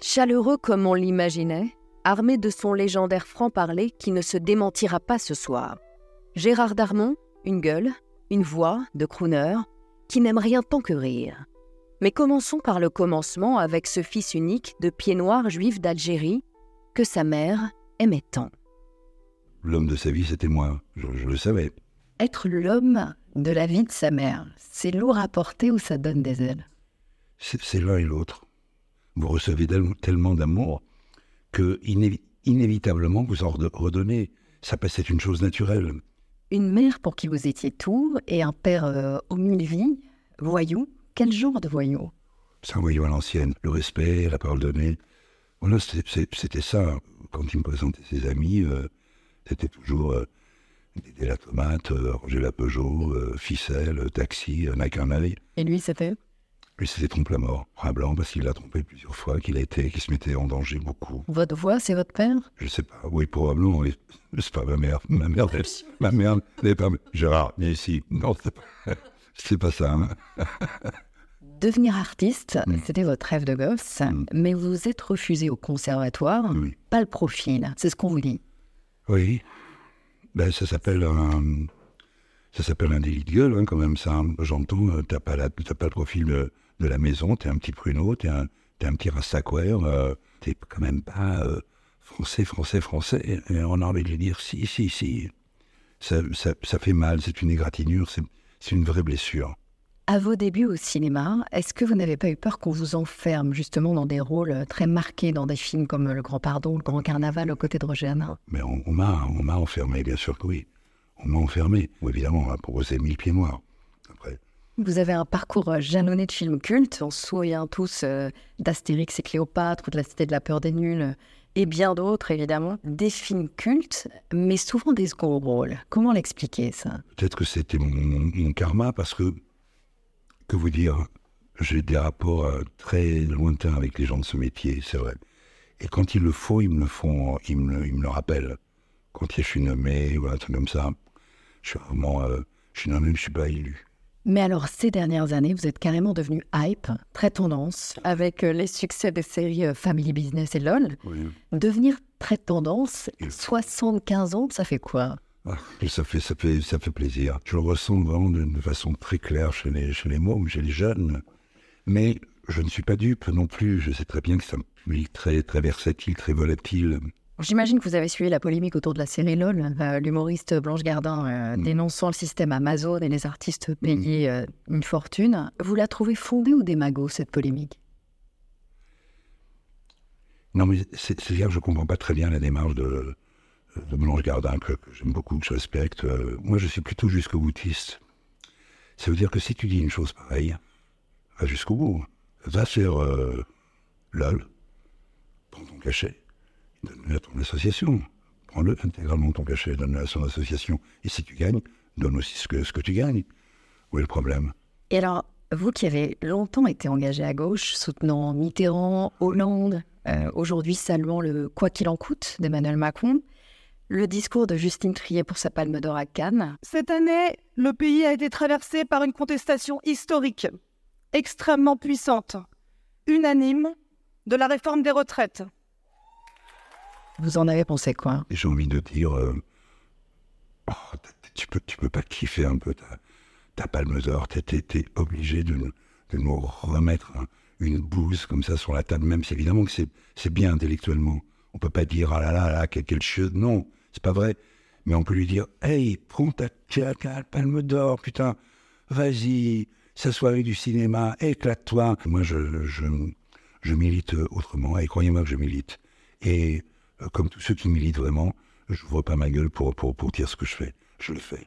Chaleureux comme on l'imaginait, armé de son légendaire franc-parler qui ne se démentira pas ce soir. Gérard Darmon, une gueule, une voix de crooner, qui n'aime rien tant que rire. Mais commençons par le commencement avec ce fils unique de pied noir juif d'Algérie que sa mère aimait tant. L'homme de sa vie, c'était moi, je, je le savais. Être l'homme de la vie de sa mère, c'est lourd à porter ou ça donne des ailes? C'est c'est l'un et l'autre. Vous recevez tel- tellement d'amour que inévi- inévitablement vous en redonnez. Ça passe, c'est une chose naturelle. Une mère pour qui vous étiez tout et un père euh, aux mille vies, voyou. Quel genre de voyou? C'est un voyou à l'ancienne. Le respect, la parole donnée. Voilà, c'était ça. Quand il me présentait ses amis, euh, c'était toujours euh, Dédé la tomate, euh, Roger la Peugeot, euh, ficelle, taxi, n'a qu'un œil. Et lui, c'était? Lui, c'était trompe la mort. Un blanc parce qu'il l'a trompé plusieurs fois, qu'il a été, qu'il se mettait en danger beaucoup. Votre voix, c'est votre père? Je sais pas. Oui, probablement. oui. C'est pas ma mère. Ma mère, elle- ma mère n'est pas. Gérard, viens ici. Non, c'est pas, c'est pas ça. hein. Devenir artiste, Mm. c'était votre rêve de gosse, Mm. mais vous vous êtes refusé au conservatoire, Oui. pas le profil, c'est ce qu'on vous dit. Oui. Ben, ça s'appelle un. Ça s'appelle un délit de gueule, hein, quand même, ça. J'entends, euh, t'as pas, la- t'as pas le profil de, de la maison, t'es un petit pruneau, t'es un, t'es un petit rastaquaire, euh, t'es quand même pas euh, français, français, français. Et on a envie de lui dire si, si, si. Ça, ça, ça fait mal, c'est une égratignure, c'est, une vraie blessure. À vos débuts au cinéma, est-ce que vous n'avez pas eu peur qu'on vous enferme justement dans des rôles euh, très marqués dans des films comme Le Grand Pardon, Le Grand Carnaval aux côtés de Roger Hanin Mais on, m'a, on m'a enfermé, bien sûr que oui. On m'a enfermé. Ou évidemment, on m'a proposé mille pieds noirs. Vous avez un parcours euh, jalonné de films cultes. On se souvient tous euh, d'Astérix et Cléopâtre ou de La Cité de la Peur des Nuls euh, et bien d'autres, évidemment. Des films cultes, mais souvent des seconds rôles. Comment l'expliquer, ça? Peut-être que c'était mon, karma, parce que, que vous dire, j'ai des rapports très lointains avec les gens de ce métier, c'est vrai. Et quand il le faut, ils me le font, ils me, le- rappellent. Quand je suis nommé, ou un truc comme ça, je suis vraiment, je suis nommé, je suis pas élu. Mais alors, ces dernières années, vous êtes carrément devenu hype, très tendance, avec euh, les succès des séries euh, Family Business et LOL. Devenir très tendance, Et- 75 ans, ça fait quoi? Ah, ça fait, ça fait, ça fait plaisir. Je le ressens vraiment d'une façon très claire chez les, chez les mômes, chez les jeunes. Mais je ne suis pas dupe non plus. Je sais très bien que c'est un public très, très versatile, très volatile. J'imagine que vous avez suivi la polémique autour de la série LOL, euh, l'humoriste Blanche Gardin euh, Mm. dénonçant le système Amazon et les artistes payés euh, une fortune. Vous la trouvez fondée ou démago, cette polémique? Non, mais c'est c'est dire que je comprends pas très bien la démarche de, de Blanche Gardin, que, que j'aime beaucoup, que je respecte. Moi, je suis plutôt jusqu'au boutiste. Ça veut dire que si tu dis une chose pareille, va jusqu'au bout. Va sur LOL, prends ton cachet, donne-le à ton association. Prends-le intégralement ton cachet, donne-le à son association. Et si tu gagnes, donne aussi ce que, ce que tu gagnes. Où est le problème? Et alors, vous qui avez longtemps été engagé à gauche, soutenant Mitterrand, Hollande, euh, aujourd'hui saluant le quoi qu'il en coûte d'Emmanuel Macron, le discours de Justine Trier pour sa Palme d'Or à Cannes, Cette année, le pays a été traversé par une contestation historique, extrêmement puissante, unanime, de la réforme des retraites. Vous en avez pensé quoi? J'ai envie de dire, euh, oh, tu peux, tu peux pas kiffer un peu ta, palme d'or. T'es, obligé de, nous- remettre un- une bouse comme ça sur la table, même si évidemment que c'est, bien intellectuellement. On peut pas dire, ah là là là, quel, quel chute. Non, c'est pas vrai. Mais on peut lui dire, hey, prends ta, ta- palme d'or, putain, vas-y, sa soirée du cinéma, éclate-toi. Moi, je, je, je milite autrement, et croyez-moi que je milite. Et comme tous ceux qui militent vraiment, je n'ouvre pas ma gueule pour, pour, pour dire ce que je fais. Je le fais.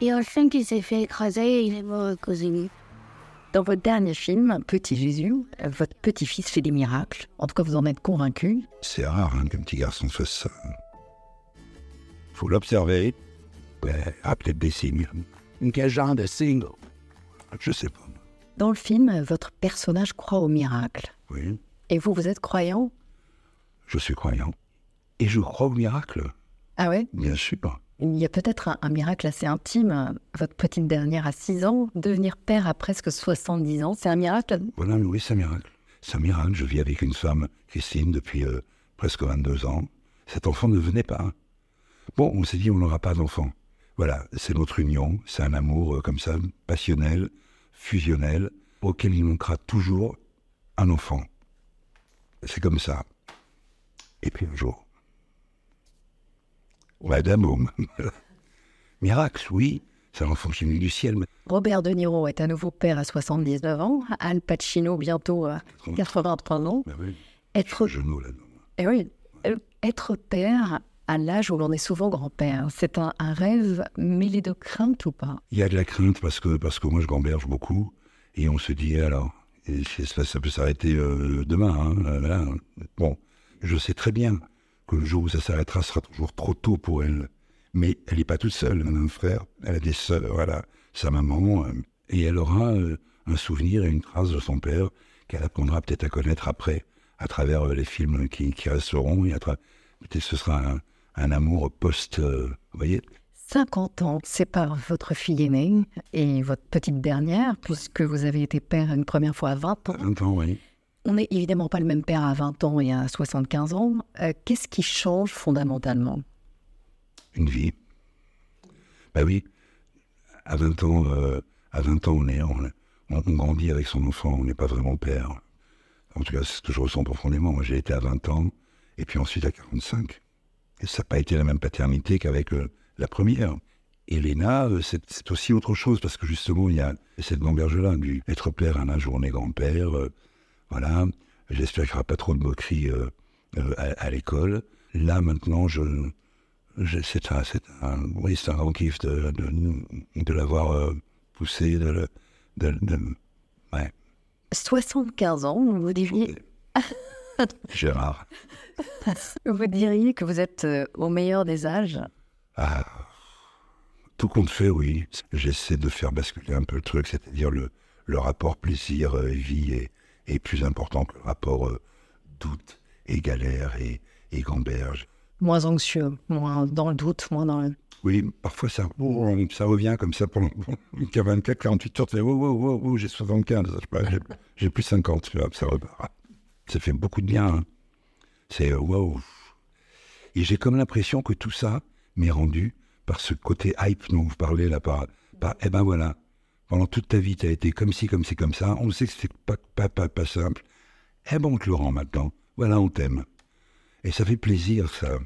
Et un chien qui s'est fait écraser et il est mort de lui. Dans votre dernier film, Petit Jésus, euh, votre petit-fils fait des miracles. En tout cas, vous en êtes convaincu. C'est rare hein, qu'un petit garçon fasse ça. faut l'observer. Ah, peut-être des signes. Quel genre de signe Je sais pas. Dans le film, votre personnage croit au miracle. Oui, Et vous, vous êtes croyant? Je suis croyant. Et je crois au miracle, Ah ouais? Bien sûr. Il y a peut-être un, un miracle assez intime. Votre petite dernière a 6 ans, devenir père à presque 70 ans, c'est un miracle? Voilà, oui, c'est un miracle. c'est un miracle. Je vis avec une femme, Christine, depuis euh, presque 22 ans. Cet enfant ne venait pas. Bon, on s'est dit, on n'aura pas d'enfant. Voilà, c'est notre union, c'est un amour euh, comme ça, passionnel, fusionnel, auquel il manquera toujours un enfant. C'est comme ça. Et puis un jour, Madame Homme. Miracle, oui, est venu du ciel. Robert De Niro est à nouveau père à 79 ans. Al Pacino, bientôt à 83 ans. Ben oui, Être, genou là-dedans. eh oui, euh, être père à l'âge où l'on est souvent grand-père, c'est un, un rêve mêlé de crainte ou pas? Il y a de la crainte parce que, parce que moi je gamberge beaucoup et on se dit eh alors, et ça, ça peut s'arrêter euh, demain. hein. Bon, je sais très bien que le jour où ça s'arrêtera sera toujours trop tôt pour elle. Mais elle n'est pas toute seule, elle a un frère, elle a des sœurs, voilà, sa maman, euh, et elle aura euh, un souvenir et une trace de son père qu'elle apprendra peut-être à connaître après, à travers euh, les films qui, qui resteront, et à peut-être ce sera un, un amour post, euh, vous voyez, 50 ans séparent votre fille aînée et votre petite dernière, puisque vous avez été père une première fois à 20 ans. 20 ans, oui. On n'est évidemment pas le même père à 20 ans et à 75 ans. Euh, Qu'est-ce qui change fondamentalement? Une vie. Bah oui, à 20 ans, euh, à 20 ans, on, est, on, grandit avec son enfant, on n'est pas vraiment père. En tout cas, c'est ce que je ressens profondément. Moi, j'ai été à 20 ans, et puis ensuite à 45. Et ça n'a pas été la même paternité qu'avec euh, la première. Et Léna, c'est aussi autre chose, parce que justement, il y a cette gamberge-là, du être père à un jour on est grand-père. Voilà. J'espère qu'il n'y aura pas trop de moqueries euh, euh, à, à l'école. Là, maintenant, je, je- c'est un, un, oui, c'est un grand kiff de, de, de l'avoir euh, poussé, de, le- de, de- ouais, 75 ans, vous diriez, Gérard. vous diriez que vous êtes euh, au meilleur des âges Ah, tout compte fait, oui. J'essaie de faire basculer un peu le truc, c'est-à-dire le, le rapport plaisir-vie est, est plus important que le rapport euh, doute et galère et, et gamberge. Moins anxieux, moins dans le doute, moins dans le... Oui, parfois ça, ça revient comme ça pendant 24, 48 heures. Tu fais, wow, wow, wow, wow, j'ai 75, je sais pas, j'ai- plus 50, tu vois, ça repart. Ça fait beaucoup de bien. hein. C'est euh, wow. Et j'ai comme l'impression que tout ça m'est rendu par ce côté hype dont vous parlez là, par, par eh ben voilà, pendant toute ta vie, tu as été comme ci, comme ci, comme ça. On sait que c'est pas, pas, pas, pas simple. Eh ben on maintenant. Voilà, on t'aime. Et ça fait plaisir, ça.